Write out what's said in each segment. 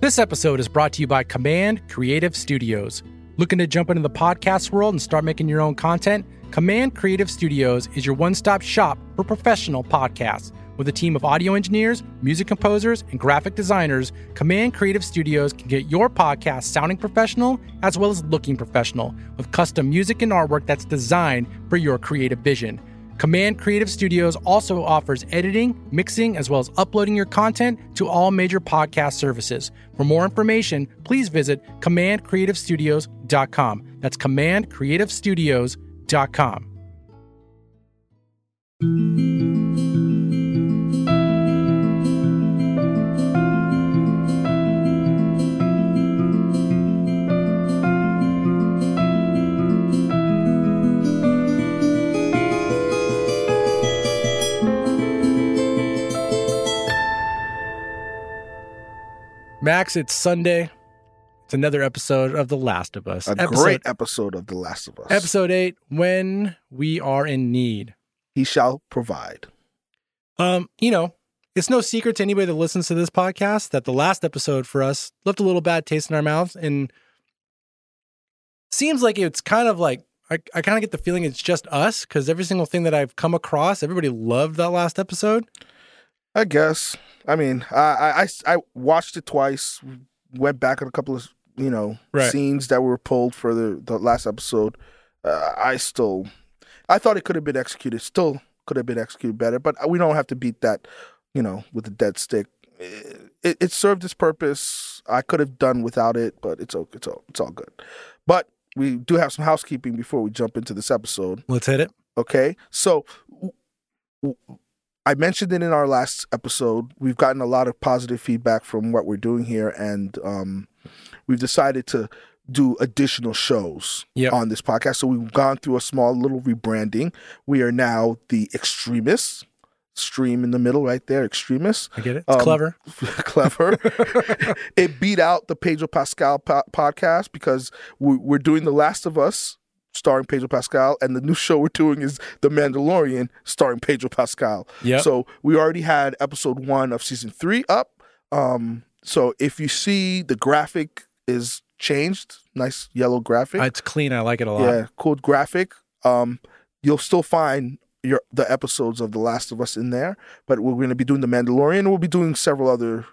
This episode is brought to you by Command Creative Studios. Looking to jump into the podcast world and start making your own content? Command Creative Studios is your one stop shop for professional podcasts. With a team of audio engineers, music composers, and graphic designers, Command Creative Studios can get your podcast sounding professional as well as looking professional with custom music and artwork that's designed for your creative vision. Command Creative Studios also offers editing, mixing, as well as uploading your content to all major podcast services. For more information, please visit commandcreativestudios.com. That's commandcreativestudios.com. Max, it's Sunday. It's another episode of The Last of Us. A episode, great episode of The Last of Us. episode eight. When we are in need. He shall provide. Um, you know, it's no secret to anybody that listens to this podcast that the last episode for us left a little bad taste in our mouths, and seems like it's kind of like I, I kind of get the feeling it's just us because every single thing that I've come across, everybody loved that last episode. I guess. I mean, I, I, I- I watched it twice. Went back on a couple of you know Right. scenes that were pulled for the the last episode. Uh, I still, I thought it could have been executed. Still could have been executed better, but we don't have to beat that, you know, with a dead stick. It, it served its purpose. I could have done without it, but it's all it's all it's all good. But we do have some housekeeping before we jump into this episode. Let's hit it. Okay, so w- w- I mentioned it in our last episode. We've gotten a lot of positive feedback from what we're doing here, and um, we've decided to do additional shows Yep. on this podcast. So we've gone through a small little rebranding. We are now the extremists. Stream in the middle, right there, extremists. I get it. It's Um, clever. Clever. it beat out the Pedro Pascal po- podcast because we- we're doing The Last of Us starring Pedro Pascal, and the new show we're doing is The Mandalorian starring Pedro Pascal. Yeah. So we already had episode one of season three up. Um, so if you see the graphic is changed, nice yellow graphic. it's clean. I like it a lot. yeah, cool graphic. Um, you'll still find your the episodes of The Last of Us in there, but we're going to be doing The Mandalorian. We'll be doing several other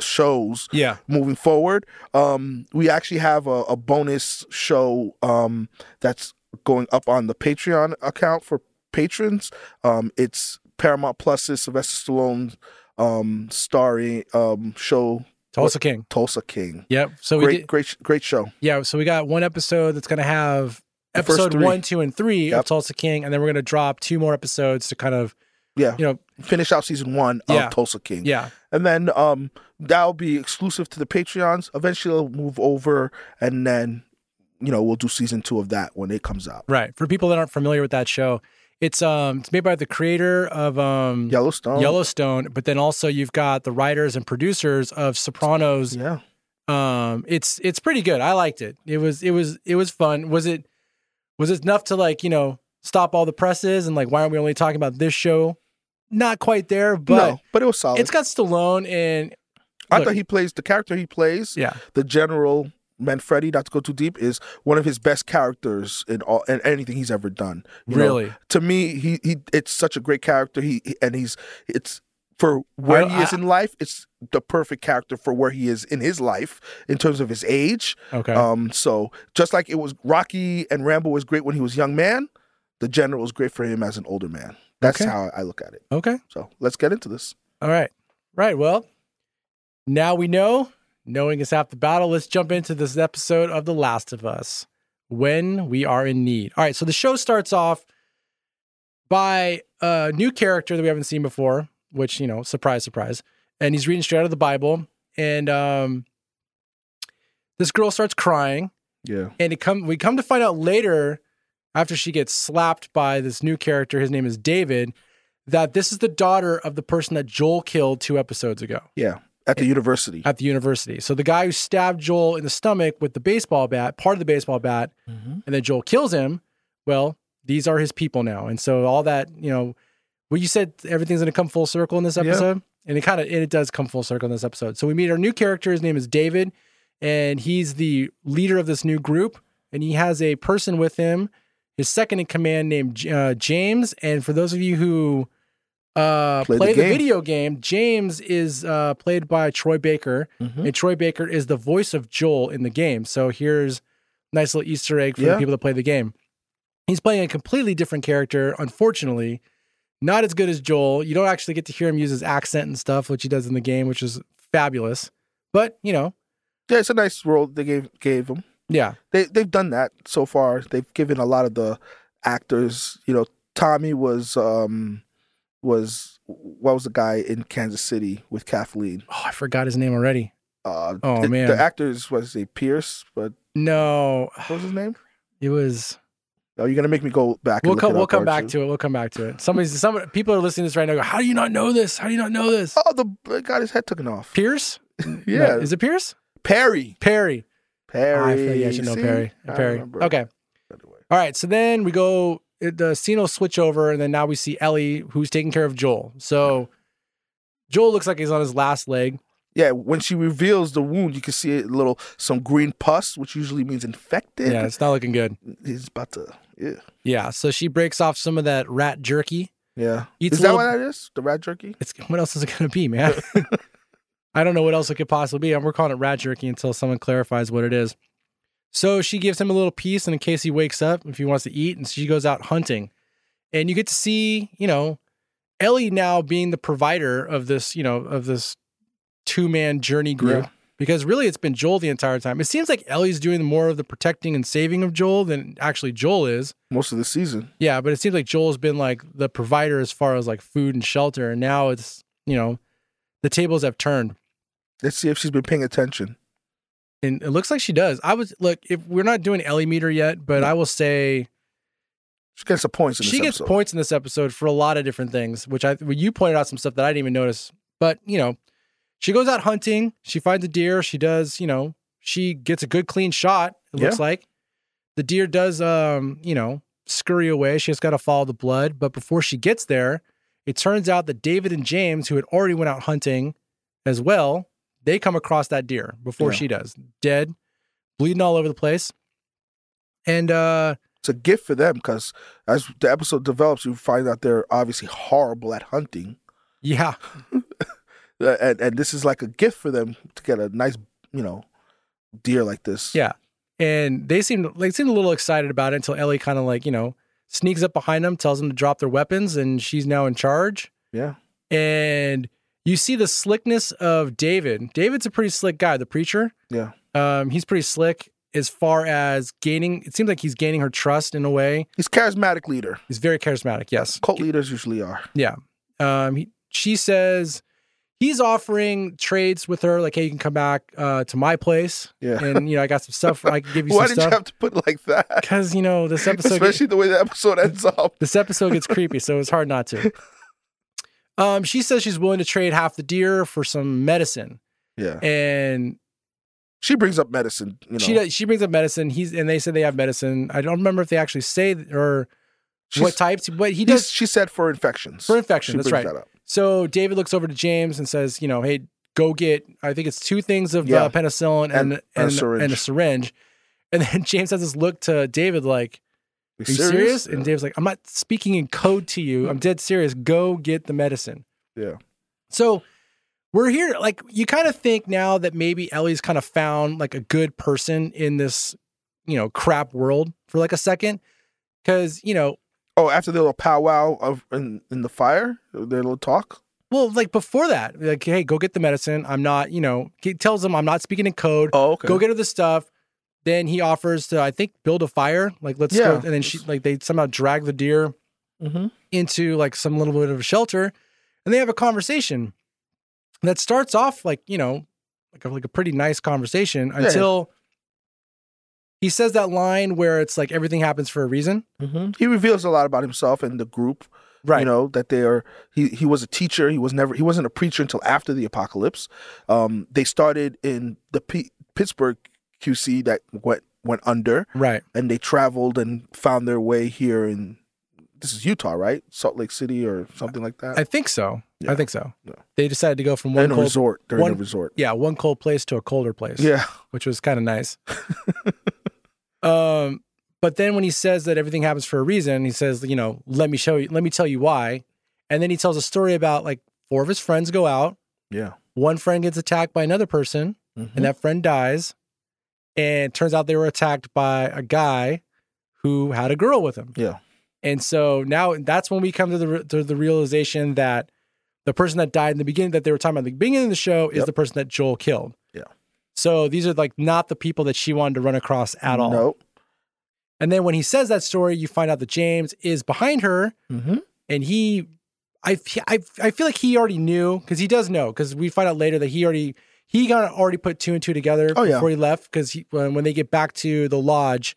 shows Yeah. moving forward. Um, we actually have a, a bonus show um, that's going up on the Patreon account for patrons. Um, it's Paramount Plus's Sylvester Stallone um, starring um, show Tulsa King. Tulsa King. Yep. So we Great, did, great, great show. yeah. So we got one episode that's going to have episode one, two, and three of Tulsa King, and then we're going to drop two more episodes to kind of, Yeah, you know, finish out season one of Yeah. Tulsa King. yeah, and then um that'll be exclusive to the patreons eventually it'll move over and then you know we'll do season two of that when it comes out right. For people that aren't familiar with that show, it's um it's made by the creator of um yellowstone Yellowstone, but then also you've got the writers and producers of Sopranos. yeah Um, it's it's pretty good. I liked it. It was it was it was fun. Was it was it enough to like you know stop all the presses and like why aren't we only talking about this show? Not quite there, but no but it was solid. it's got Stallone and i look- thought he plays the character he plays yeah. the general manfredi not to go too deep is one of his best characters in all in anything he's ever done you know? really? To me he he it's such a great character. He he- and he's it's for where I- he is I- in life it's the perfect character for where he is in his life in terms of his age. Okay. Um, so just like it was Rocky and Rambo was great when he was young man, the general was great for him as an older man. That's Okay. how I look at it. okay So let's get into this. all right right well now we know knowing is half the battle. Let's jump into this episode of The Last of Us when we are in need. All right, so the show starts off by a new character that we haven't seen before, which, you know, surprise, surprise. And he's reading straight out of the Bible. And um, this girl starts crying. Yeah. And it come we come to find out later, after she gets slapped by this new character, his name is David, that this is the daughter of the person that Joel killed two episodes ago Yeah. At the university. at the university. So the guy who stabbed Joel in the stomach with the baseball bat, part of the baseball bat, Mhm. and then Joel kills him. Well, these are his people now, and so all that you know, well, you said everything's going to come full circle in this Yeah. episode. and it kind of it does come full circle in this episode. So we meet our new character. His name is David, and he's the leader of this new group. And he has a person with him, his second in command named uh, James. And for those of you who uh, Play play, the the, video game, James is uh, played by Troy Baker, Mhm. and Troy Baker is the voice of Joel in the game. So here's a nice little Easter egg for Yeah. the people that play the game. He's playing a completely different character, unfortunately. Not as good as Joel. You don't actually get to hear him use his accent and stuff, which he does in the game, which is fabulous. But, you know, Yeah, it's a nice role they gave gave him. Yeah. They they've done that so far. They've given a lot of the actors. You know, Tommy was um was what was the guy in Kansas City with Kathleen? Oh, I forgot his name already. Uh, Oh, the, man. the actors was a Pierce, but No, what was his name? it was. Oh, you're gonna make me go back. We'll come. We'll come back you? to it. We'll come back to it. Somebody's. Some people are listening to this right now. Go, How do you not know this? How do you not know this? Oh, the the got his head taken off. Pierce? yeah, No, is it Pierce? Perry. Perry. Perry. I feel like I should know See? Perry. I Perry. remember. Okay. Anyway. All right. So then we go. it- The scene will switch over, and then now we see Ellie, who's taking care of Joel. So Joel looks like he's on his last leg. Yeah, when she reveals the wound, you can see a little some green pus, which usually means infected. Yeah, it's not looking good. He's about to. Yeah. Yeah. So she breaks off some of that rat jerky. Yeah. Eats is a that little- what that is? The rat jerky? It's what else is it going to be, man? I don't know what else it could possibly be. And We're calling it rat jerky until someone clarifies what it is. So she gives him a little piece, and in case he wakes up, if he wants to eat, and she goes out hunting, and you get to see, you know, Ellie now being the provider of this, you know, of this two man journey group. Yeah. Because really, it's been Joel the entire time. It seems like Ellie's doing more of the protecting and saving of Joel than actually Joel is. Most of the season. Yeah, but it seems like Joel's been like the provider as far as like food and shelter, and now it's you know the tables have turned, Let's see if she's been paying attention. and it looks like she does. I was look if we're not doing Ellie meter yet, but I will say She gets some points in she gets episode. points in this episode for a lot of different things, which I well, you pointed out some stuff that I didn't even notice. But you know, she goes out hunting, she finds a deer, she does you know she gets a good clean shot. It looks like the deer does um you know scurry away. She has got to follow the blood, but before she gets there, it turns out that David and James, who had already went out hunting as well, they come across that deer before Yeah. she does, dead, bleeding all over the place, and uh It's a gift for them because as the episode develops, you find out they're obviously horrible at hunting. yeah. Uh, and, and this is like a gift for them to get a nice, you know, deer like this. Yeah. and they seem they seem a little excited about it until Ellie kind of like you know sneaks up behind them, tells them to drop their weapons, and she's now in charge. Yeah. And you see the slickness of David. David's a pretty slick guy, the preacher. Yeah. Um, he's pretty slick as far as gaining. It seems like he's gaining her trust in a way. He's charismatic leader. He's very charismatic. Yes. Cult leaders usually are. Yeah. Um, he, she says he's offering trades with her, like, hey, you can come back uh, to my place, Yeah. and you know, I got some stuff. I can give you Why did you have to put it like that? because you know this episode. Especially the way the episode ends up. this episode gets creepy, so it's hard not to. Um, she says she's willing to trade half the deer for some medicine, Yeah. and She brings up medicine, you know. she does, she brings up medicine. He's and they said they have medicine. I don't remember if they actually say or She's- what types, but he does She said for infections. for infection. She that's right. that. So David looks over to James and says, you know, hey, go get. I think it's two things of Yeah. uh, penicillin and And- and, and a syringe. and a syringe. And then James has this look to David like, Are you serious? And Dave's like, I'm not speaking in code to you. I'm dead serious. Go get the medicine. Yeah. So we're here. Like, you kind of think now that maybe Ellie's kind of found like a good person in this, you know, crap world for like a second. Cause, you know, Oh, after the little powwow of in, in the fire, their little talk. well, like before that, like, hey, go get the medicine. I'm not, you know, he tells him I'm not speaking in code. Oh, okay. Go get her the stuff. Then he offers to, I think, build a fire. Like, let's Yeah. go. And then she, like, they somehow drag the deer mm-hmm. into like some little bit of a shelter and they have a conversation that starts off like you know like a, like a pretty nice conversation Yeah. until he says that line where it's like everything happens for a reason Mm-hmm. He reveals a lot about himself and the group. right You know that they are. He he was a teacher. He was never. He wasn't a preacher until after the apocalypse. Um, they started in the P- Pittsburgh QC that went went under, right and they traveled and found their way here in. This is Utah, right? Salt Lake City or something like that. i think so Yeah. I think so. Yeah. They decided to go from one in a cold, resort. They're in one- a resort. yeah, one cold place to a colder place. Yeah. which was kind of nice. um, but then when he says that everything happens for a reason, he says, you know, let me show you, let me tell you why. And then he tells a story about like four of his friends go out, Yeah. one friend gets attacked by another person, Mhm. and that friend dies. And it turns out they were attacked by a guy who had a girl with him. Yeah. And so now that's when we come to the to the realization that the person that died in the beginning that they were talking about at the beginning of the show is Yep. the person that Joel killed. Yeah. So these are like not the people that she wanted to run across at all. Nope. And then when he says that story, you find out that James is behind her, Mm-hmm. and he, I, I, I feel like he already knew because he does know because we find out later that he already he got already put two and two together Oh, yeah. before he left because he when, when they get back to the lodge,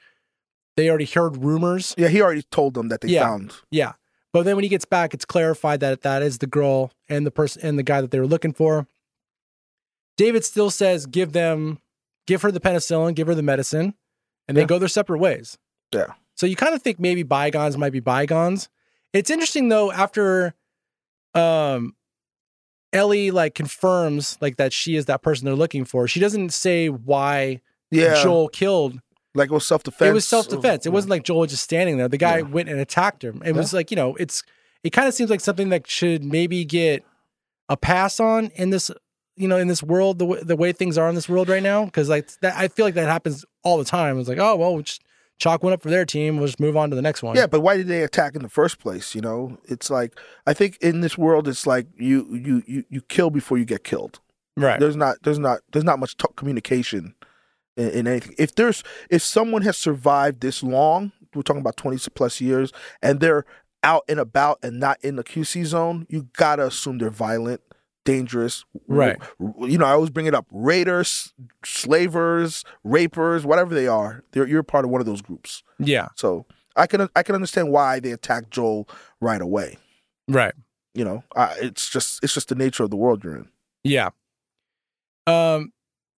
they already heard rumors. Yeah, he already told them that they Yeah. found. Yeah, but then when he gets back, it's clarified that that is the girl and the person and the guy that they were looking for. David still says, "Give them, give her the penicillin, give her the medicine," and they go their separate ways. Yeah. So you kind of think maybe bygones might be bygones. It's interesting though after um Ellie like confirms like that she is that person they're looking for. She doesn't say why Yeah. Joel killed. like it was self defense. It was self-defense. It oh, wasn't like Joel was just standing there. The guy Yeah. went and attacked him. It was like, you know, it's it kind of seems like something that should maybe get a pass on in this you know, in this world, the way, the way things are in this world right now, because like that, I feel like that happens all the time. It's like, oh well, just chalk one up for their team. We'll just move on to the next one. Yeah, but why did they attack in the first place? You know, it's like I think in this world, it's like you you you you kill before you get killed. right. There's not there's not there's not much talk, communication in, in anything. If there's if someone has survived this long, we're talking about twenty plus years, and they're out and about and not in the QC zone, you gotta assume they're violent, dangerous. Right. You know, I always bring it up: raiders, slavers, rapers, whatever they are. They're, you're part of one of those groups. Yeah. So I can I can understand why they attacked Joel right away. Right. You know, uh, it's just it's just the nature of the world you're in. Yeah. Um,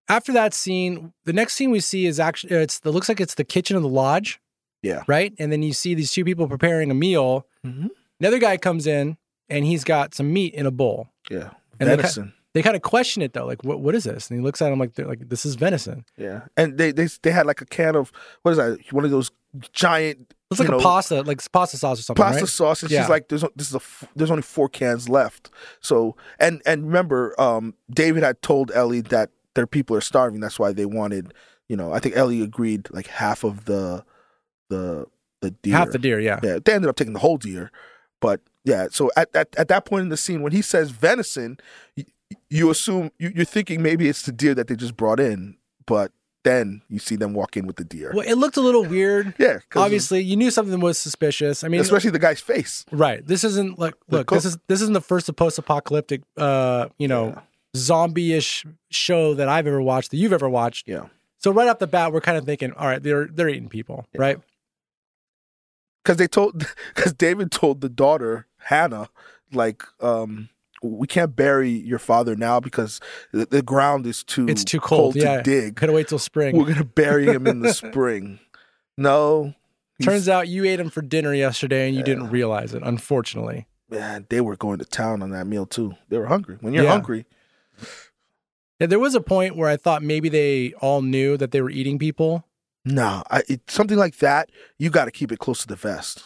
after that scene, the next scene we see is actually it's the looks like it's the kitchen of the lodge. Yeah. Right. And then you see these two people preparing a meal. Mm-hmm. Another guy comes in and he's got some meat in a bowl. Yeah, And they venison. They kind of question it though, like what what is this? And he looks at him like they're like this is venison. Yeah, and they they they had like a can of what is that? One of those giant It's like You a pasta, like pasta sauce or something, pasta right? sauce. And Yeah. she's like, "There's this is a there's only four cans left." So and and remember, um, David had told Ellie that their people are starving. That's why they wanted, you know, I think Ellie agreed like half of the the the deer. Half the deer, yeah. Yeah, they ended up taking the whole deer, but yeah. So at at, at that point in the scene, when he says venison, you, you assume you, you're thinking maybe it's the deer that they just brought in, but then you see them walk in with the deer. Well, it looked a little weird. yeah, Obviously, you knew something was suspicious. I mean, especially the guy's face. right. This isn't like look. This is this isn't the first post-apocalyptic, uh, you know, Yeah. zombie-ish show that I've ever watched that you've ever watched. Yeah. So right off the bat, we're kind of thinking, all right, they're they're eating people, Yeah. right? because they told because David told the daughter Hannah like um we can't bury your father now because the, the ground is too It's too cold, yeah. to dig. Have wait till spring. We're gonna bury him in the spring. No, Turns out you ate him for dinner yesterday and you Yeah. didn't realize it. Unfortunately, man, they were going to town on that meal too. They were hungry. When you're Yeah. hungry, yeah, there was a point where I thought maybe they all knew that they were eating people. no, I, it, something like that, you got to keep it close to the vest.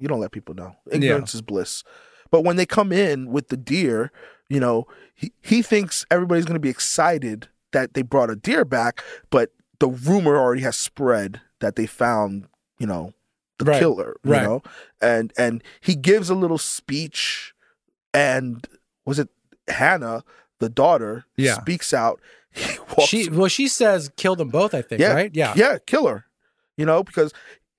You don't let people know. Ignorance is bliss. But when they come in with the deer, you know, he, he thinks everybody's going to be excited that they brought a deer back, but the rumor already has spread that they found, you know, the Right, killer, you right. know? And and he gives a little speech and was it Hannah, the daughter, Yeah. speaks out. Walks She well, she says kill them both. I think, yeah, right? Yeah, yeah, kill her. You know, because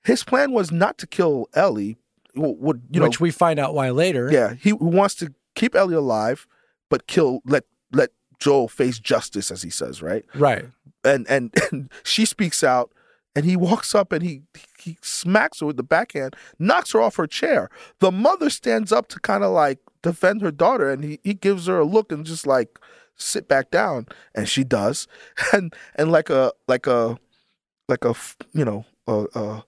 his plan was not to kill Ellie. Would you which know? we find out why later. Yeah, he wants to keep Ellie alive, but kill let let Joel face justice, as he says, right? Right. And and, and she speaks out, and he walks up and he he smacks her with the backhand, knocks her off her chair. The mother stands up to kind of like defend her daughter, and he he gives her a look and just like sit back down, and she does, and and like a like a like a you know a, a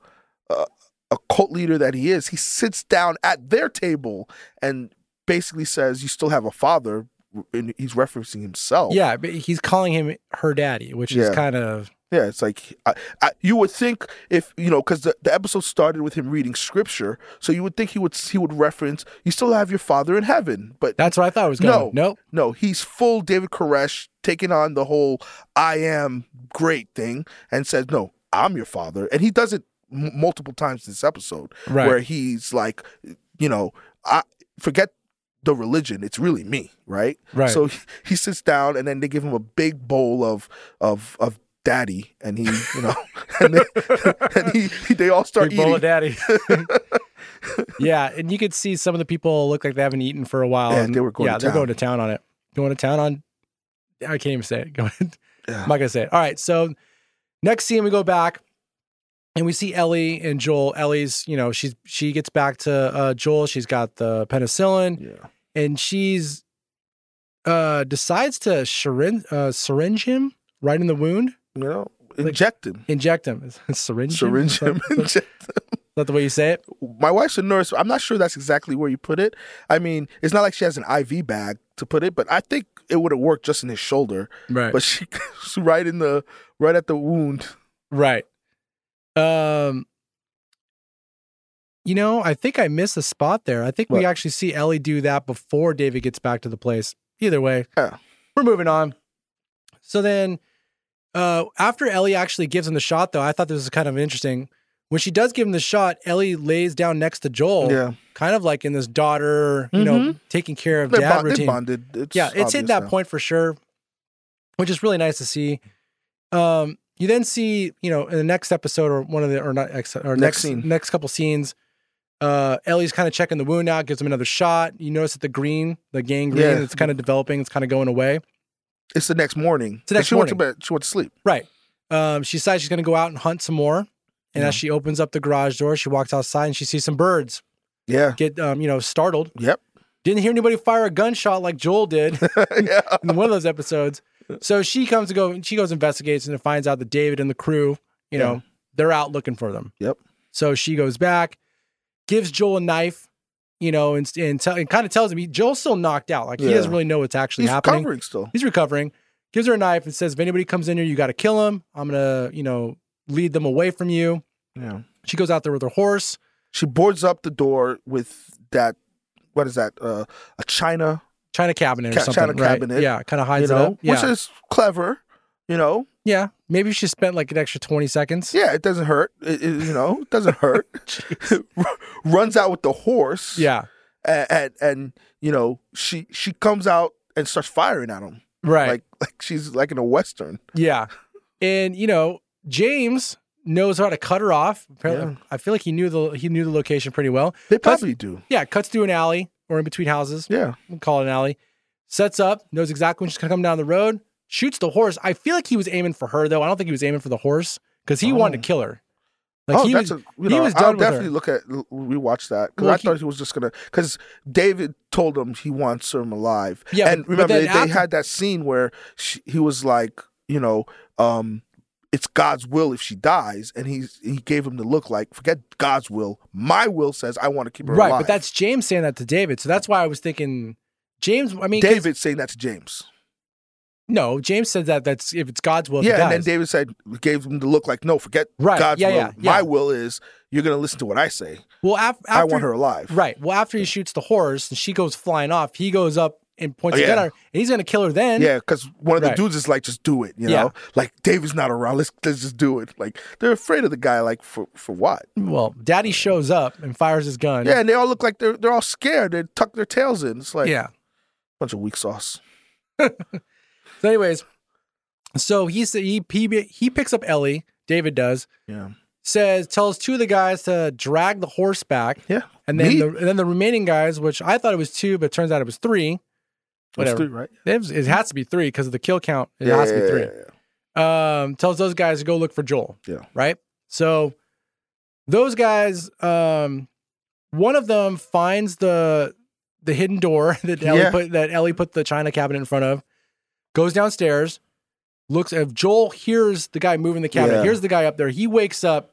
cult leader that he is, he sits down at their table and basically says you still have a father, and he's referencing himself. Yeah, but he's calling him her daddy, which is kind of Yeah, it's like I, I, you would think if you know because the, the episode started with him reading scripture, so you would think he would he would reference you still have your father in heaven, but that's what I thought it was going. No. nope. no, he's full David Koresh taking on the whole I am great thing and says no, I'm your father, and he does it m- multiple times this episode Right. where he's like, you know, I forget the religion, it's really me, right? Right. So he, he sits down and then they give him a big bowl of of of daddy and he you know and, they, and he, he they all start Big bowl eating of daddy. yeah, and you could see some of the people look like they haven't eaten for a while. Yeah, and they were going Yeah, to they're town. going to town on it. Going to town on. I can't even say it. Going. Yeah. I'm not gonna say it. All right. So next scene, we go back, and we see Ellie and Joel. Ellie's, you know, she's she gets back to uh, Joel. She's got the penicillin, yeah and she's uh decides to syringe uh, syringe him right in the wound, you know inject him inject him. syringe. syringe Him? him Is that, is inject that the way you say it? my wife's a nurse i'm not sure that's exactly where you put it i mean it's not like she has an iv bag to put it but i think it would have worked just in his shoulder Right. but she right in the right at the wound Right. Um you know, I think I missed a spot there. I think we actually see Ellie do that before David gets back to the place. Either way, Yeah. we're moving on. So then uh after Ellie actually gives him the shot though, I thought this was kind of interesting. When she does give him the shot, Ellie lays down next to Joel, yeah kind of like in this daughter, you know, taking care of they, dad bond, routine. bonded it's yeah, it's hit that now. point for sure, which is really nice to see. Um, you then see, you know, in the next episode or one of the or not ex, or Next next scene. next couple scenes, uh, Ellie's kind of checking the wound out, gives him another shot. You notice that the green, the gangrene, Yeah. it's kind of developing, it's kind of going away. it's the next morning the next she went to bed she went to sleep Right. Um, she decides she's going to go out and hunt some more. And Yeah. as she opens up the garage door, she walks outside and she sees some birds yeah get, um, you know, startled. yep Didn't hear anybody fire a gunshot like Joel did. yeah in one of those episodes. So she comes to go, she goes investigates and finds out that David and the crew, you know, Yeah. they're out looking for them. Yep. So she goes back, gives Joel a knife, you know, and and, tell, and kind of tells him he, Joel's still knocked out, like he doesn't really know what's actually he's happening. He's recovering still He's recovering. Gives her a knife and says, "If anybody comes in here, you got to kill him. I'm gonna, you know, lead them away from you." yeah She goes out there with her horse. she boards up the door with that what is that uh, a china China cabinet or Ca- something, China right? cabinet, Yeah, kind of you hides it up. Yeah, which is clever you know yeah. Maybe she spent like an extra twenty seconds. yeah it doesn't hurt it, it- you know it doesn't hurt runs out with the horse Yeah, and, and and you know she she comes out and starts firing at him right. like like she's like in a western Yeah. And you know, James knows how to cut her off. Apparently, Yeah. I feel like he knew the he knew the location pretty well. they probably do Yeah, cuts through an alley or in between houses. yeah We'll call it an alley. Sets up, knows exactly when she's gonna come down the road, shoots the horse. I feel like he was aiming for her though. I don't think he was aiming for the horse because he wanted Oh. to kill her. Like oh, he that's was, a, you he know, was I'll done with her. definitely look at rewatch that because Well, I he- thought he was just gonna because David told him he wants him alive. Yeah, and remember they, they had that scene where she, he was like, you know, um, it's God's will if she dies, and he's he gave him the look like, forget God's will, my will says I want to keep her right, alive. but that's James saying that to David. So that's why I was thinking James. I mean, David saying that to James. No, James said that that's if it's God's will. yeah, and then. David said gave him the look like, no, forget Right, God's yeah, will. yeah, yeah. My will is you're gonna listen to what I say. well, af- after, I want her alive. Right. Well, after he shoots the horse and she goes flying off, he goes up and points Oh, a gun at her, and he's gonna kill her then. Yeah, because one of the Right. dudes is like, just do it, you Yeah. know? Like David's not around. Let's let's just do it. Like they're afraid of the guy, like for for what? Well, Daddy uh, shows up and fires his gun. Yeah, and they all look like they're they're all scared. They tuck their tails in. It's like yeah. bunch of weak sauce. So, anyways, so he he he he picks up Ellie. David does. Yeah. Says tells two of the guys to drag the horse back, Yeah. and then the, and then the remaining guys, which I thought it was two, but it turns out it was three. That's Whatever. three, right? It, was- it has to be three because of the kill count. It yeah, has to be three. yeah, yeah. um, tells those guys to go look for Joel. Yeah. Right. So those guys, um, one of them finds the the hidden door that Ellie Yeah. put that Ellie put the china cabinet in front of, goes downstairs, looks if Joel hears the guy moving the cabinet, Yeah. hears the guy up there, he wakes up,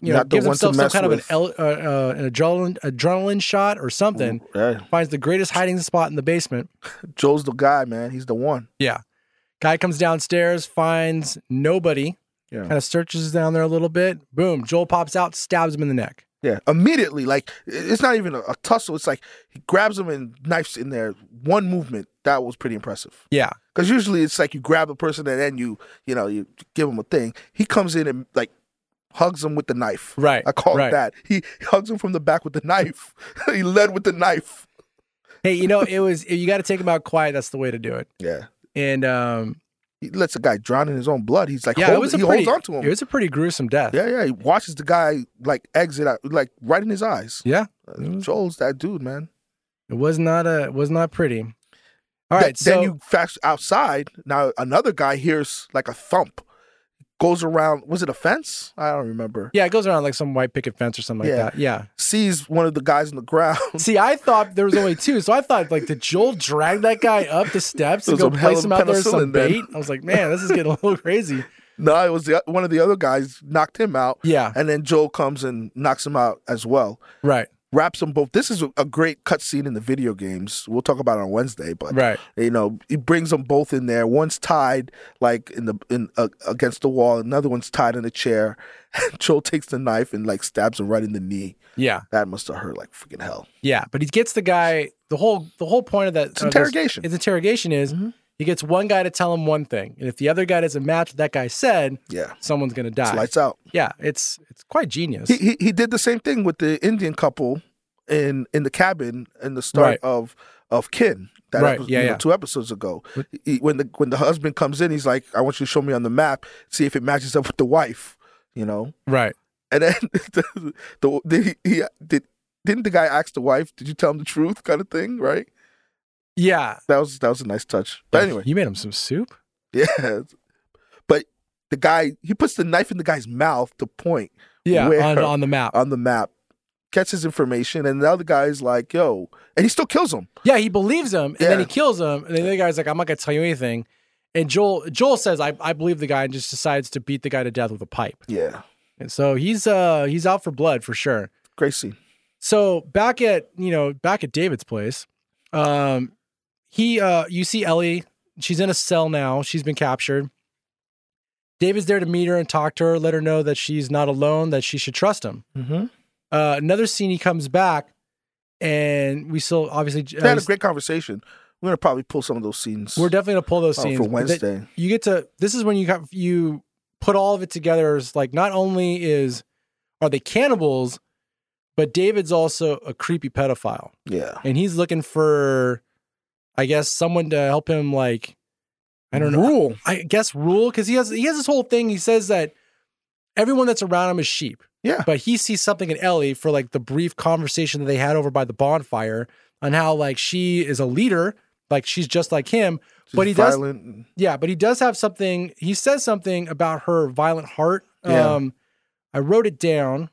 you know, gives himself some kind of an, with. el- uh, uh, an adrenaline adrenaline shot or something. Yeah. Finds the greatest hiding spot in the basement. Joel's the guy, man. He's the one. Yeah. Guy comes downstairs, finds nobody, Yeah. kind of searches down there a little bit. Boom. Joel pops out, stabs him in the neck. Yeah, immediately. Like it's not even a, a tussle. It's like he grabs him and knifes in there. One movement that was pretty impressive. Yeah. Because usually it's like you grab a person and then you, you know, you give him a thing. He comes in and like hugs him with the knife. Right. I call right. it that. He hugs him from the back with the knife. he led with the knife. Hey, you know, it was you got to take him out quiet. That's the way to do it. Yeah. And um, He lets a guy drown in his own blood. He's like, yeah, hold, it was a he pretty, holds on to him. It was a pretty gruesome death. yeah, yeah. He watches the guy like exit out, like right in his eyes. Yeah. Uh, Joel's that dude, man. It was not a. It was not pretty. All right. Th- so then you fast outside. Now another guy hears like a thump. Goes around. Was it a fence? I don't remember. yeah, it goes around like some white picket fence or something Yeah. like that. Yeah. Sees one of the guys on the ground. See, I thought there was only two, so I thought like did Joel drag that guy up the steps and go place him out there as some penicillin then. bait? I was like, man, this is getting a little crazy. no, it was the, one of the other guys knocked him out, Yeah. and then Joel comes and knocks him out as well. Right. Wraps them both. This is a, great cutscene in the video games. We'll talk about it on Wednesday, but Right. you know he brings them both in there. One's tied like in the in uh, against the wall. Another one's tied in a chair. Joel takes the knife and like stabs him right in the knee. Yeah. That must have hurt like freaking hell. Yeah. But he gets the guy. The whole the whole point of that It's interrogation. his interrogation is Mhm. He gets one guy to tell him one thing, and if the other guy doesn't match what that guy said, Yeah, someone's gonna it's die. lights out. Yeah. It's it's quite genius. He, he he did the same thing with the Indian couple in in the cabin in the start Right. of of Kin. That Right, episode, yeah, you know, two episodes ago. He- when the when the husband comes in, he's like, "I want you to show me on the map, see if it matches up with the wife." You know, right. and then the, the, the he, did didn't the guy ask the wife, "Did you tell him the truth?" kind of thing, right? Yeah. That was that was a nice touch. But anyway, you made him some soup. yeah. But the guy he puts the knife in the guy's mouth to point Yeah, Where? on, on the map. on the map, gets his information, and the other guy's like, "Yo," and he still kills him. Yeah, he believes him, and then he kills him, and then the other guy's like, "I'm not gonna tell you anything." And Joel Joel says, "I I believe the guy," and just decides to beat the guy to death with a pipe. Yeah, And so he's uh he's out for blood for sure. great scene. So back at you know back at David's place, um, he uh you see Ellie. She's in a cell now. She's been captured. David's there to meet her and talk to her, let her know that she's not alone, that she should trust him. Mm-hmm. Uh, another scene, he comes back, and we still obviously uh, They had a great conversation. We're gonna probably pull some of those scenes. we're definitely gonna pull those uh, scenes for That- Wednesday. you get to this is when you got you put all of it together as like not only is are they cannibals but david's also a creepy pedophile Yeah, and he's looking for i guess someone to help him like i don't know Rule. i guess rule because he has he has this whole thing he says that everyone that's around him is sheep Yeah. but he sees something in ellie for like the brief conversation that they had over by the bonfire on how like she is a leader like she's just like him She's But he does- yeah, but he does have something. He says something about her violent heart. Yeah. Um, I wrote it down,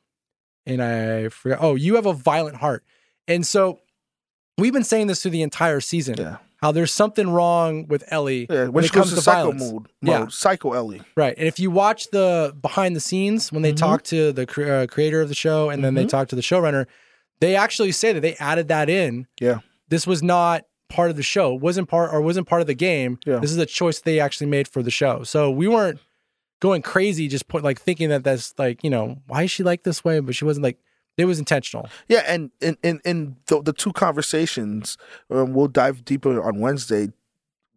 and I forgot. Oh, you have a violent heart, and so we've been saying this through the entire season. Yeah, How there's something wrong with Ellie yeah. When, when it comes to to psycho violence. mode, Yeah. mode, psycho Ellie. Right. And if you watch the behind the scenes when they Mhm. talk to the cre- uh, creator of the show and then they Mhm. talk to the showrunner, they actually say that they added that in. Yeah. This was not part of the show, wasn't part or wasn't part of the game. Yeah. This is a choice they actually made for the show. So we weren't going crazy just put like thinking that that's like, you know, why is she like this way? But she wasn't like it was intentional. Yeah, and in in, in the, the two conversations, um, we'll dive deeper on Wednesday.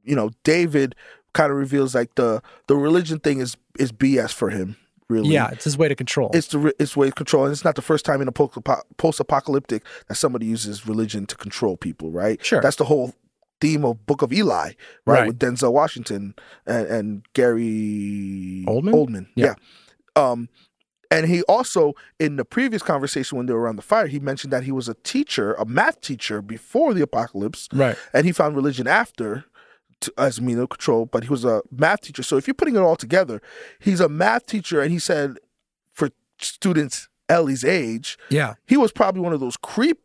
You know, David kind of reveals like the the religion thing is is BS for him. Really, Yeah, it's his way to control. It's the it's way to control, and it's not the first time in a post apocalyptic that somebody uses religion to control people, right? Sure. That's the whole theme of Book of Eli, right? Right. With Denzel Washington and, and Gary Oldman? Oldman, Yeah. yeah. Um, and he also in the previous conversation when they were around the fire, he mentioned that he was a teacher, a math teacher before the apocalypse, right. and he found religion after to, as of control, but he was a math teacher. So if you're putting it all together, he's a math teacher, and he said for students Ellie's age, Yeah. he was probably one of those creep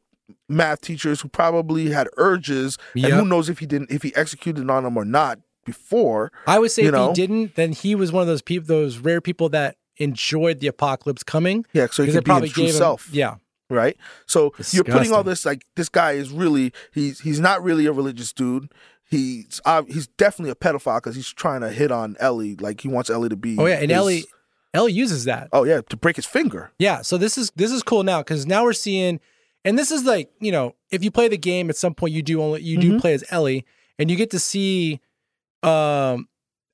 math teachers who probably had urges, and who knows if he didn't, if he executed on them or not before. I would say if know? he didn't, then he was one of those people, those rare people that enjoyed the apocalypse coming. Yeah, so he could be his true him, self. yeah, right? So you're putting all this like this guy is really he's he's not really a religious dude. He's uh, he's definitely a pedophile because he's trying to hit on Ellie. Like he wants Ellie to be. Oh yeah, and his- Ellie Ellie uses that. Oh yeah, to break his finger. Yeah, so this is this is cool now because now we're seeing, and this is like you know if you play the game at some point you do only you do Mhm. play as Ellie and you get to see, um,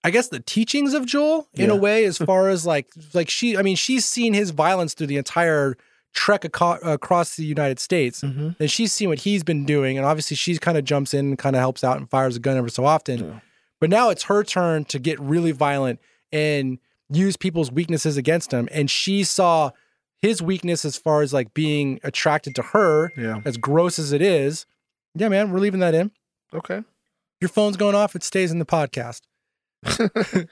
I guess the teachings of Joel in a way as far as like like she I mean she's seen his violence through the entire trek aco- across the United States Mm-hmm. and she's seen what he's been doing and obviously she's kind of jumps in and kind of helps out and fires a gun every so often. Yeah. But now it's her turn to get really violent and use people's weaknesses against him. And she saw his weakness as far as like being attracted to her, Yeah. as gross as it is. Yeah, man, we're leaving that in. Okay. Your phone's going off, it stays in the podcast.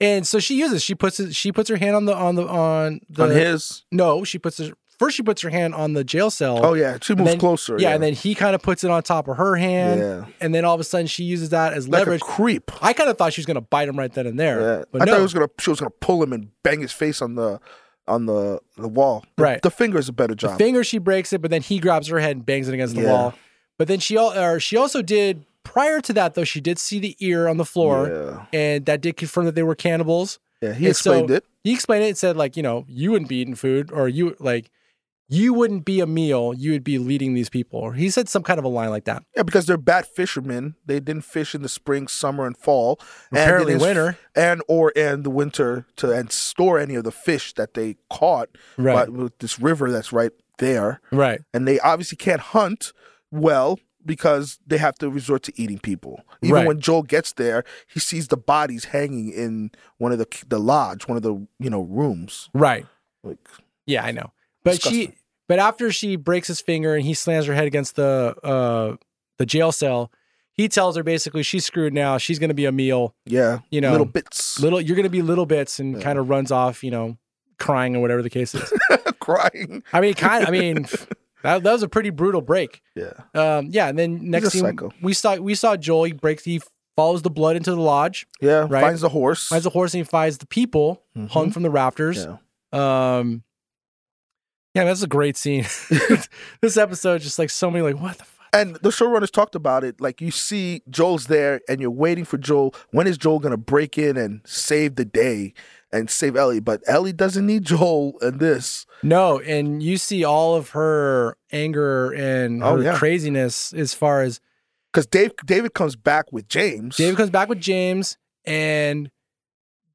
and so she uses, she puts it, she puts her hand on the on the on the on his. no, she puts her first she puts her hand on the jail cell. Oh yeah, she moves then- closer. yeah, and then he kind of puts it on top of her hand. yeah, And then all of a sudden she uses that as like leverage. a creep. I kind of thought she was gonna bite him right then and there. Yeah, But I no. thought it was gonna she was gonna pull him and bang his face on the on the the wall. The, Right. The finger is a better the job. finger she breaks it, but then he grabs her head and bangs it against the Yeah. wall. But then she al- or she also did prior to that though she did see the ear on the floor, Yeah. and that did confirm that they were cannibals. Yeah. He And so- explained it. He explained it and said like you know you wouldn't be eating food or you like you wouldn't be a meal you would be leading these people. Or he said some kind of a line like that. Yeah, because they're bad fishermen. They didn't fish in the spring, summer, and fall. And Apparently is- winter. and or in the winter to and store any of the fish that they caught Right. but with this river that's right there. Right. And they obviously can't hunt well because they have to resort to eating people. Even Right. when Joel gets there, he sees the bodies hanging in one of the the lodge, one of the you know rooms. Right. Like Yeah, I know. But Disgusting. she but after she breaks his finger and he slams her head against the uh the jail cell, he tells her basically she's screwed now. She's gonna be a meal. yeah, You know, little bits, Little you're gonna be little bits and Yeah. kind of runs off, you know, crying or whatever the case is. crying. I mean kind I mean that, that was a pretty brutal break. Yeah, Um yeah, and then next thing psycho. we saw we saw Joel, he breaks he follows the blood into the lodge, yeah. Right. Finds the horse. finds the horse and he finds the people hung Mhm. from the rafters. Yeah. Um, yeah, that's a great scene. this episode, just like so many, like what the fuck? And the showrunners talked about it. Like you see Joel's there, and you're waiting for Joel. When is Joel gonna break in and save the day and save Ellie? But Ellie doesn't need Joel in this. No, and you see all of her anger and Oh, yeah. craziness as far as Because Dave David comes back with James. David comes back with James, and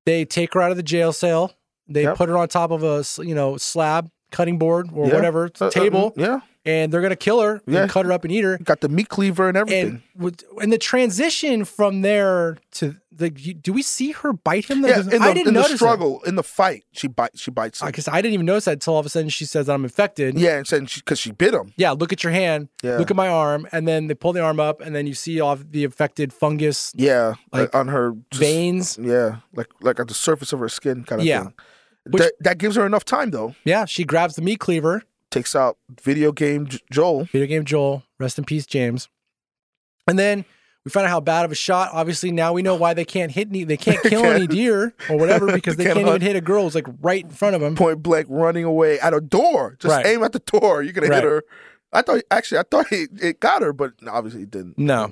they take her out of the jail cell. They Yep. put her on top of a you know slab cutting board or Yeah. whatever Uh, uh, table, yeah, and they're gonna kill her Yeah. and cut her up and eat her. got the meat cleaver and everything. And and the transition from there to the do we see her bite him? yeah, in I the, didn't in the notice it. struggle, in the fight, she bites. She bites him. because I didn't even notice that until all of a sudden she says that I'm infected. yeah, and saying because she, bit him. Yeah, look at your hand. Yeah, Look at my arm, and then they pull the arm up, and then you see all of the affected fungus yeah, like, like on her just- veins. Yeah, like like at the surface of her skin, kind of Yeah. thing. Which- that, that gives her enough time though. Yeah, she grabs the meat cleaver. Takes out video game J- Joel. Video game Joel, rest in peace, James. And then we find out how bad of a shot. Obviously, now we know why they can't hit any, they can't kill any deer or whatever because They they can't can't even hit a girl. It's like right in front of them. point blank running away at a door. Just Right. aim at the door. You're gonna Right. hit her. I thought actually I thought it, it got her, but obviously it didn't. No.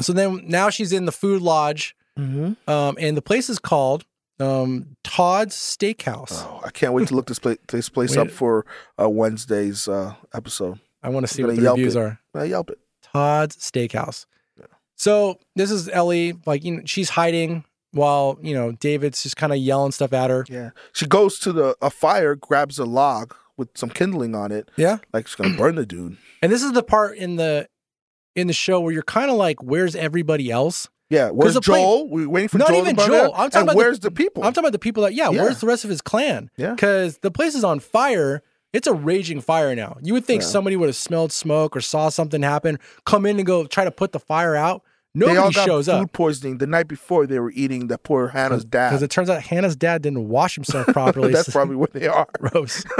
So then now she's in the food lodge, Mm-hmm. um, and the place is called um, Todd's Steakhouse. Oh, I can't wait to look this place this place up for uh, Wednesday's uh, episode. I want to see what the Yelp reviews it. are. Uh, Yelp it. Todd's Steakhouse. So this is Ellie, like you know, she's hiding while you know David's just kind of yelling stuff at her. Yeah, she goes to the a fire, grabs a log with some kindling on it, Yeah, like she's gonna burn the dude. and this is the part in the in the show where you're kind of like, "Where's everybody else?" Yeah, where's the play- Joel? We're waiting for Not Joel. even Joel. I'm talking about the- where's the, people? I'm talking about the people that, yeah, Yeah. where's the rest of his clan? Yeah. because the place is on fire. It's a raging fire now. You would think Yeah. somebody would have smelled smoke or saw something happen, come in and go try to put the fire out. they Nobody all got shows food up. poison the night before. They were eating that poor Hannah's dad. Because it turns out Hannah's dad didn't wash himself properly. That's probably where they are. gross.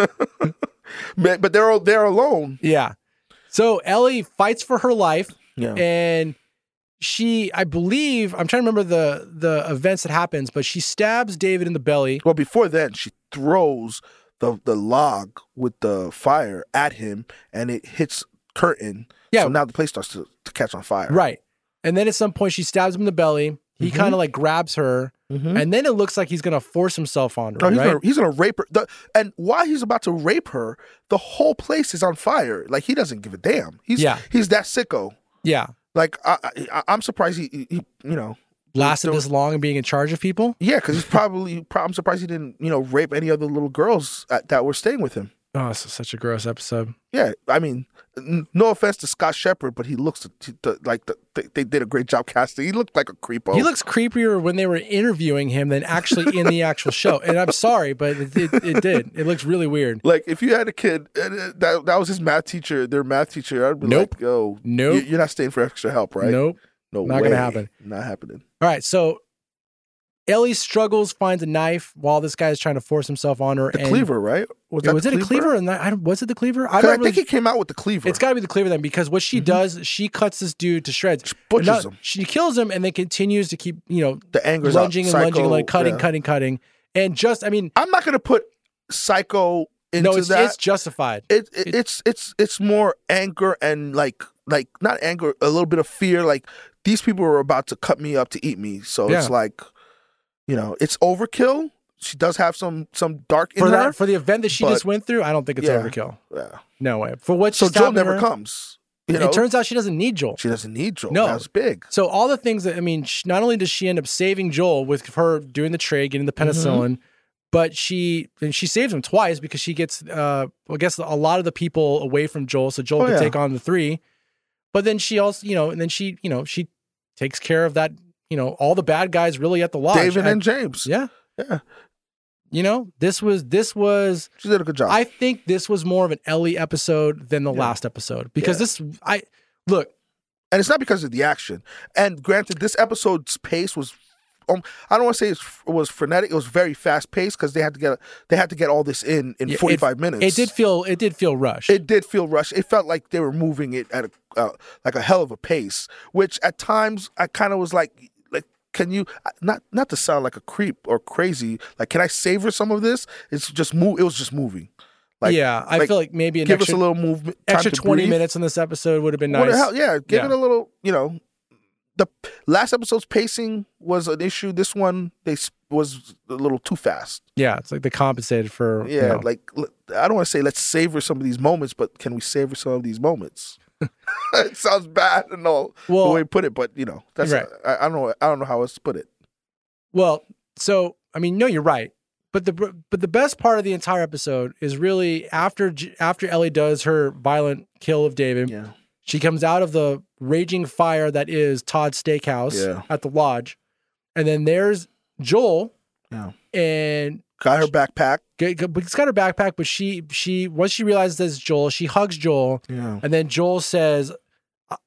But, but they're all they're alone. Yeah. So Ellie fights for her life Yeah. and she, I believe, I'm trying to remember the the events that happens, but she stabs David in the belly. Well, before then, she throws the the log with the fire at him, and it hits curtain. Yeah. So now the place starts to, to catch on fire. Right. And then at some point she stabs him in the belly. He Mhm. kind of like grabs her, Mhm. and then it looks like he's gonna force himself on her. No, he's right? gonna he's gonna rape her. The, and while he's about to rape her, the whole place is on fire. Like he doesn't give a damn. He's Yeah. he's that sicko. yeah. Like I, I I'm surprised he, he you know Lasted this long and being in charge of people. yeah because he's probably pro- I'm surprised he didn't you know rape any other little girls at, that were staying with him. Oh, this is such a gross episode. Yeah, I mean, n- no offense to Scott Shepherd, but he looks to, to, like the, they, they did a great job casting. He looked like a creepo. He looks creepier when they were interviewing him than actually in the actual show. And I'm sorry, but it, it, it did. It looks really weird. like if you had a kid and uh, that that was his math teacher, their math teacher, I'd be Nope. like, "Yo, Nope. you, you're not staying for extra help, right? Nope. no, not gonna happen. Not happening. All right. So Ellie struggles, finds a knife while this guy is trying to force himself on her. The cleaver, right? Was, that was it a cleaver? And I was it the cleaver? I I don't think really- he came out with the cleaver. It's got to be the cleaver then, because what she Mhm. does, she cuts this dude to shreds. She butchers Not- him. She kills him and then continues to keep, you know, The anger lunging and lunging, Psycho, like cutting, yeah. cutting, cutting, and just, I mean, I'm not gonna put psycho into no, it's that. it's justified. it, it, it's it's it's more anger and like like not anger, a little bit of fear. Like these people were about to cut me up to eat me, so it's like, you know, it's overkill. She does have some some dark in For her. that, for the event that she but- just went through, I don't think it's Yeah. overkill. yeah. No way. For what So she's Joel never her, comes. You know, It turns out she doesn't need Joel. she doesn't need Joel. No. that's big. So all the things that I mean, sh not only does she end up saving Joel with her doing the trade, getting the Mm-hmm. penicillin, but she and she saves him twice because she gets, uh, I guess, a lot of the people away from Joel, so Joel Oh, can yeah. take on the three. But then she also, you know, and then she, you know, she takes care of that, you know, all the bad guys really at the lodge. David I- and James. yeah, Yeah, you know, this was this was. she did a good job. I think this was more of an Ellie episode than the Yeah. last episode because Yeah. this, I look, and it's not because of the action. And granted, this episode's pace was. Um, I don't want to say it was frenetic. It was very fast paced because they had to get they had to get all this in in Yeah, forty five minutes. it did feel it did feel rushed. It did feel rushed. It felt like they were moving it at a uh, like a hell of a pace, which at times I kind of was like, can you not not to sound like a creep or crazy? Like, can I savor some of this? It's just move. It was just moving. Like, yeah, I like, feel like maybe an give extra, us a little movement. extra 20 breathe. minutes on this episode would have been What nice. the hell? Yeah, give Yeah. it a little. You know, the last episode's pacing was an issue. This one they was a little too fast. Yeah, it's like they compensated for. you Yeah, know. like I don't want to say let's savor some of these moments, but can we savor some of these moments? it sounds bad and all the way you put it, but you know that's Right. I, I don't know I don't know how else to put it. well, so I mean, no, you're right. But the but the best part of the entire episode is really after after Ellie does her violent kill of David, Yeah, she comes out of the raging fire that is Todd's Steakhouse Yeah. at the lodge, and then there's Joel, Yeah. and got her backpack. get, get- but it's got her backpack. But she she once she realizes it's Joel, she hugs Joel, Yeah, and then Joel says,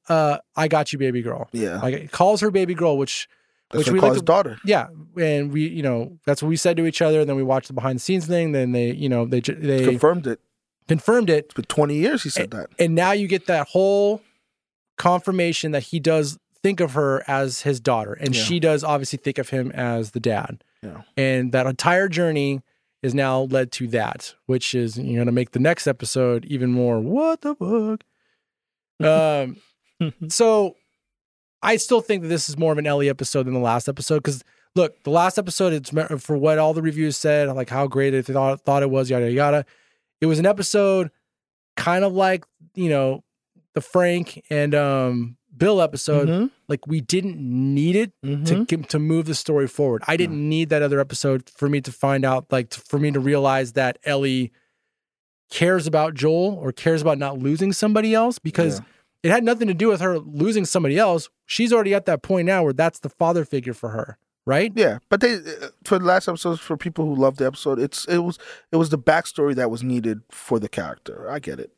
uh, "I got you, baby girl." yeah. Like calls her baby girl, which That's which we he calls like his to- daughter. yeah, and we you know that's what we said to each other. And then we watched the behind the scenes thing. Then they you know they they Confirmed it. confirmed it, It's been twenty years. He said that. and now you get that whole confirmation that he does think of her as his daughter, and Yeah. she does obviously think of him as the dad. Yeah. And that entire journey is now led to that, which is you're gonna make the next episode even more. What the fuck? um. So I still think that this is more of an Ellie episode than the last episode because look, the last episode it's for what all the reviews said, like how great it thought thought it was, yada yada. It was an episode kind of like you know the Frank and um Bill episode. Mhm, Like we didn't need it to mhm. get, to move the story forward. I didn't need that other episode for me to find out, like to, for me to realize that Ellie cares about Joel or cares about not losing somebody else because Yeah. it had nothing to do with her losing somebody else. She's already at that point now where that's the father figure for her, right? Yeah, but they uh, for the last episode for people who loved the episode, it's it was it was the backstory that was needed for the character. I get it.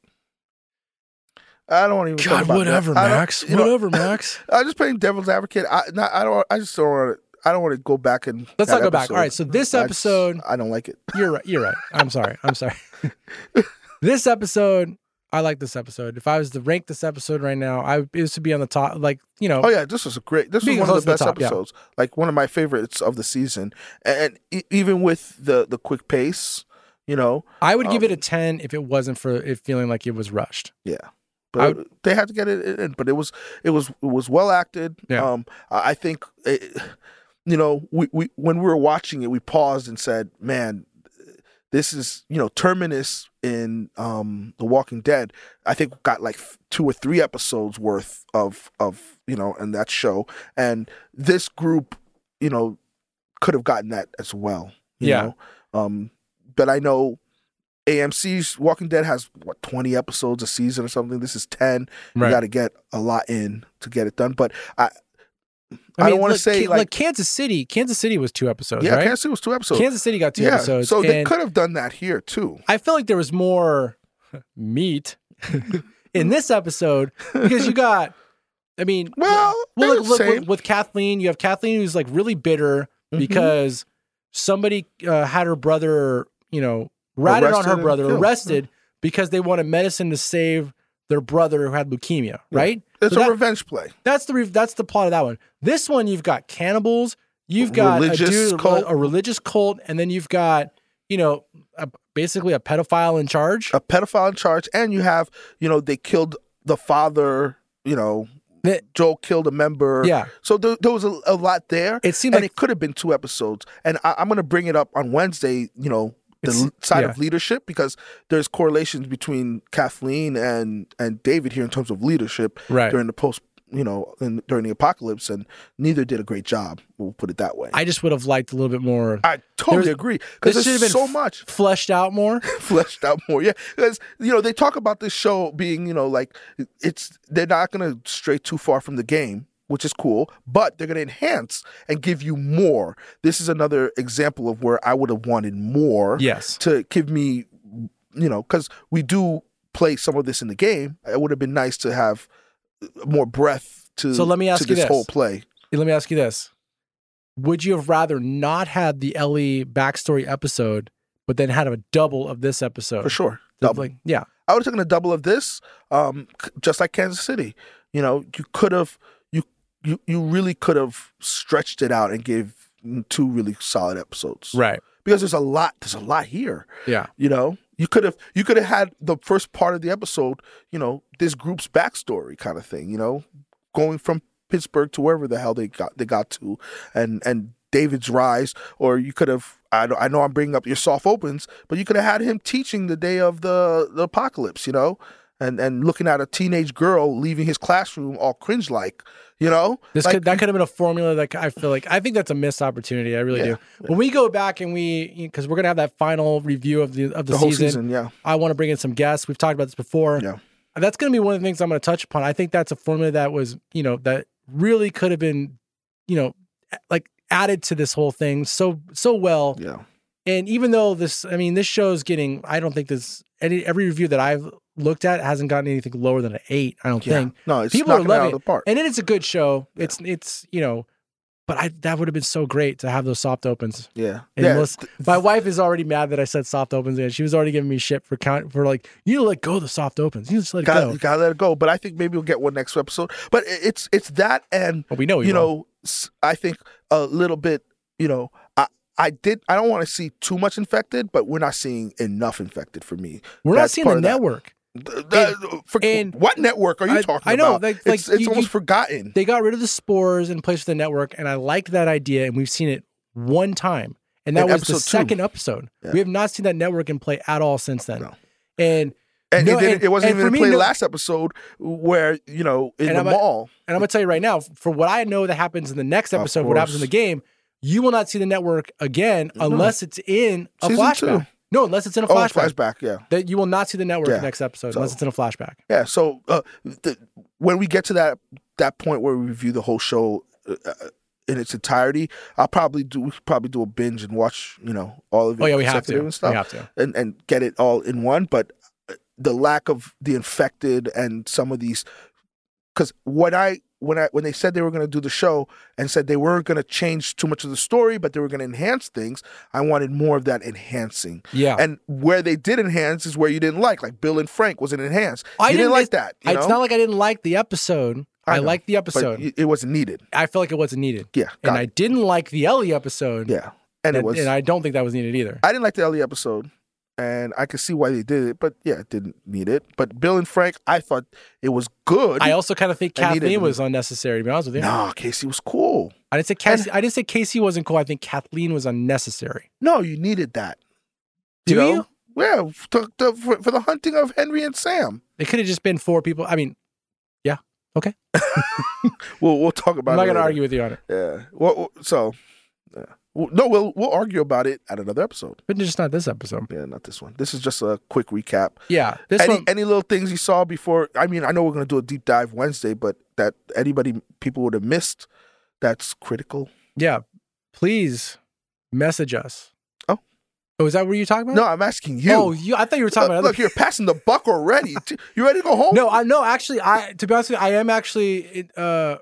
I don't want to even talk God, about whatever, that. Max. you know, whatever, Max. I'm just playing devil's advocate. I not, I don't. I just don't want to. I don't want to go back and. Let's not go back. All right, so this I just- episode- I don't like it. You're right. You're right. I'm sorry. I'm sorry. this episode, I like this episode. If I was to rank this episode right now, I this would be on the top. Like you know, Oh yeah, this was a great. This was one of the to the best top, yeah. episodes. Like one of my favorites of the season, and e- even with the the quick pace, you know, I would give it a um, ten if it wasn't for it feeling like it was rushed. yeah. But they had to get it in. But it was it was it was well acted. Yeah. Um, I think, it, you know, we, we when we were watching it, we paused and said, "Man, this is you know Terminus in um The Walking Dead. I think got like two or three episodes worth of of you know in that show, and this group, you know, could have gotten that as well. You Yeah. Know? Um, but I know. AMC's Walking Dead has what twenty episodes a season or something. This is ten. You got to get a lot in to get it done. But I, I, don't want to say Ka- like, Kansas City. Kansas City was two episodes, yeah, right? Kansas City was two episodes. Kansas City got two yeah, episodes. so they could have done that here too. I feel like there was more meat in this episode because you got. I mean, Well, well, look, look, with, with Kathleen, you have Kathleen who's like really bitter Mhm. because somebody uh, had her brother, you know, ratted on her brother, arrested because they wanted medicine to save their brother who had leukemia, right? it's so a that- revenge play. That's the re- that's the plot of that one. This one, you've got cannibals, you've got Religious a, dude, cult. a religious cult, and then you've got you know a, basically a pedophile in charge. A pedophile in charge, and you have you know they killed the father. You know, That- Joel killed a member. yeah, So there, there was a, a lot there, it seemed and like it could have been two episodes. And I, I'm going to bring it up on Wednesday. You know, the It's- side yeah. of leadership because there's correlations between Kathleen and and David here in terms of leadership right. during the post. You know, in, during the apocalypse, and neither did a great job. We'll put it that way. I just would have liked a little bit more I totally There's- agree because this should have been so much fleshed out more. fleshed out more. Yeah, because you know they talk about this show being you know like it's they're not going to stray too far from the game, which is cool, but they're going to enhance and give you more. This is another example of where I would have wanted more Yes, to give me, you know, because we do play some of this in the game. It would have been nice to have more breath to. So let me ask to you this this. whole play. let me ask you this: Would you have rather not had the Ellie backstory episode, but then had a double of this episode? For sure, double. Like, yeah, I would have taken a double of this, um, just like Kansas City. You know, you could have, you you really could have stretched it out and gave two really solid episodes. right. Because there's a lot. There's a lot here. Yeah, You know, you could have you could have had the first part of the episode. You know, this group's backstory kind of thing. You know, going from Pittsburgh to wherever the hell they got they got to, and and David's rise. Or you could have. I know, I know I'm bringing up your soft opens, but you could have had him teaching the day of the, the apocalypse. You know. And, and looking at a teenage girl leaving his classroom all cringe like, you know, this Like, could that could have been a formula that I feel like I think that's a missed opportunity. I really Yeah, do. When we go back and we because we're gonna have that final review of the of the, the season, season, yeah, I want to bring in some guests. We've talked about this before. Yeah. That's going to be one of the things I'm going to touch upon. I think that's a formula that was, you know, that really could have been, you know, like added to this whole thing so so well. yeah, And even though this, I mean, this show's getting, I don't think this any every review that I've looked at hasn't gotten anything lower than an eight. I don't yeah. think. No, it's People are knocking it out of the park. And it's a good show. Yeah. It's it's you know, but I that would have been so great to have those soft opens. yeah, And yeah. most- My wife is already mad that I said soft opens, and she was already giving me shit for count for like you need to let go of the soft opens. You just let it Gotta, go. you gotta let it go. But I think maybe we'll get one next episode. But it's it's that and Well, we know you know I think a little bit. You know, I I did. I don't want to see too much infected, but we're not seeing enough infected for me. we're not seeing the network. Th- for, and- what network are you I- talking I know, about? like- like it's it's you- almost you- forgotten. They got rid of the spores in place of the network, and I liked that idea. And we've seen it one time, and that In was the two. second episode. Yeah. We have not seen that network in play at all since then. No. And and no, it, and- it wasn't and even in me, play no- last episode where you know in And the I'm a- mall. and I'm gonna tell you right now, for what I know that happens in the next episode, what happens in the game, you will not see the network again No. unless it's in a Season flashback. two. No, unless it's in a Oh, flashback. flashback. Yeah. That you will not see the network Yeah. next episode So- unless it's in a flashback. Yeah. So uh, the, when we get to that that point where we review the whole show uh, uh, in its entirety, I'll probably do we probably do a binge and watch you know all of it Oh yeah, we have to. and We have to. and and get it all in one. But uh, the lack of the infected and some of these, because what I when I when they said they were going to do the show and said they weren't going to change too much of the story, but they were going to enhance things, I wanted more of that enhancing. Yeah. And where they did enhance is where you didn't like, like Bill and Frank wasn't enhanced. I you didn't, didn't like that. You it's know? not like I didn't like the episode. I, know, liked the episode. it- it wasn't needed. I feel like it wasn't needed. Yeah, And got I didn't like the Ellie episode. yeah, and it was. and I don't think that was needed either. I didn't like the Ellie episode, and I could see why they did it, but yeah, it didn't need it. But Bill and Frank, I thought it was good. I also kind of think Kathleen was unnecessary. To be honest with you, no, Casey was cool. I didn't say Casey. I didn't say Casey wasn't cool. I think Kathleen was unnecessary. No, you needed that. Do know? you? Yeah, to, to, for, for the hunting of Henry and Sam. It could have just been four people. I mean, yeah, okay. We'll we'll talk about. I'm not it going to later. argue with you on it, Yeah. Well, so. Yeah. No, we'll we'll argue about it at another episode. but just not this episode. Yeah, not this one. This is just a quick recap. Yeah, this any one. any little things you saw before? I mean, I know we're gonna do a deep dive Wednesday, but that anybody people would have missed, that's critical. Yeah, please message us. Oh. oh, is that what you're talking about? No, I'm asking you. Oh, you. I thought you were talking look, about other look, you're passing the buck already. you ready to go home? No, I no. Actually, I to be honest with you, I am actually uh,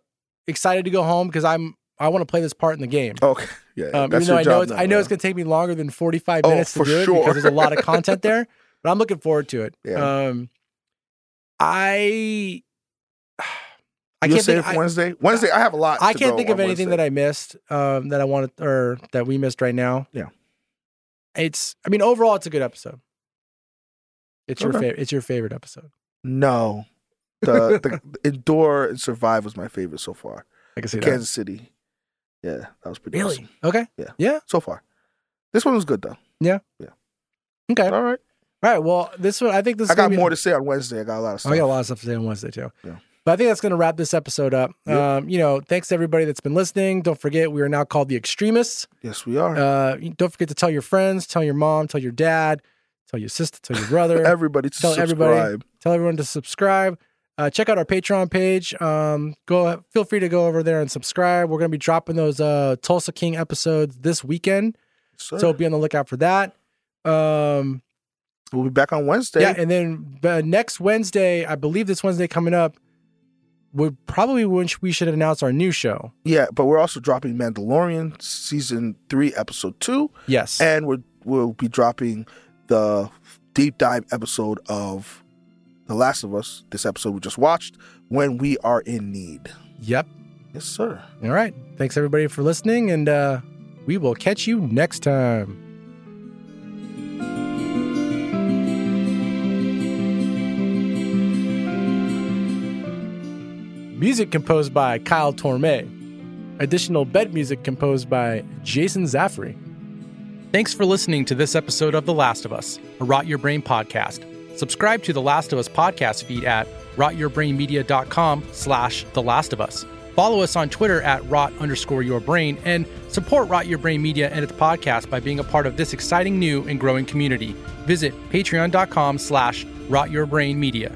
excited to go home because I'm I want to play this part in the game. Okay. Yeah. Um, that's even though your I know job it's now, I know yeah. it's gonna take me longer than 45 Oh, minutes to do it because there's a lot of content there. But I'm looking forward to it. Yeah. Um, I I You'll can't say think I, Wednesday. Wednesday, I have a lot. I to can't think of anything Wednesday. that I missed um, that I wanted or that we missed right now. Yeah. It's I mean overall it's a good episode. It's your favorite. It's your favorite episode. No, the the endure and survive was my favorite so far. I can see that. Kansas City. Yeah, that was pretty Really? awesome Okay. Yeah. Yeah. so far. This one was good though. Yeah. Yeah. Okay. All right. All right. Well, this one I think this. I got more to say on Wednesday. I got a lot of Oh, stuff. I got a lot of stuff to say on Wednesday too. Yeah. But I think that's going to wrap this episode up. Yep. Um, you know, thanks to everybody that's been listening. Don't forget, we are now called the Extremists. Yes, we are. Uh, don't forget to tell your friends, tell your mom, tell your dad, tell your sister, tell your brother, everybody to tell subscribe. everybody. tell everyone to subscribe. Uh, check out our Patreon page. Um, go, feel free to go over there and subscribe. We're going to be dropping those uh, Tulsa King episodes this weekend, Sir. so be on the lookout for that. Um, we'll be back on Wednesday. Yeah, and then uh, next Wednesday, I believe this Wednesday coming up, would probably when we should announce our new show. Yeah, but we're also dropping Mandalorian season three, episode two, Yes, and we're, we'll be dropping the deep dive episode of The Last of Us. This episode we just watched. When we are in need. yep. Yes, sir. All right. Thanks everybody for listening, and uh, we will catch you next time. Music composed by Kyle Tormey. Additional bed music composed by Jason Zaffary. Thanks for listening to this episode of The Last of Us, a Rot Your Brain podcast. Subscribe to The Last of Us podcast feed at rotyourbrainmedia.com slash The Last of Us. Follow us on Twitter at rot underscore your brain and support Rot Your Brain Media and its podcast by being a part of this exciting new and growing community. Visit patreon.com slash rot your brain media.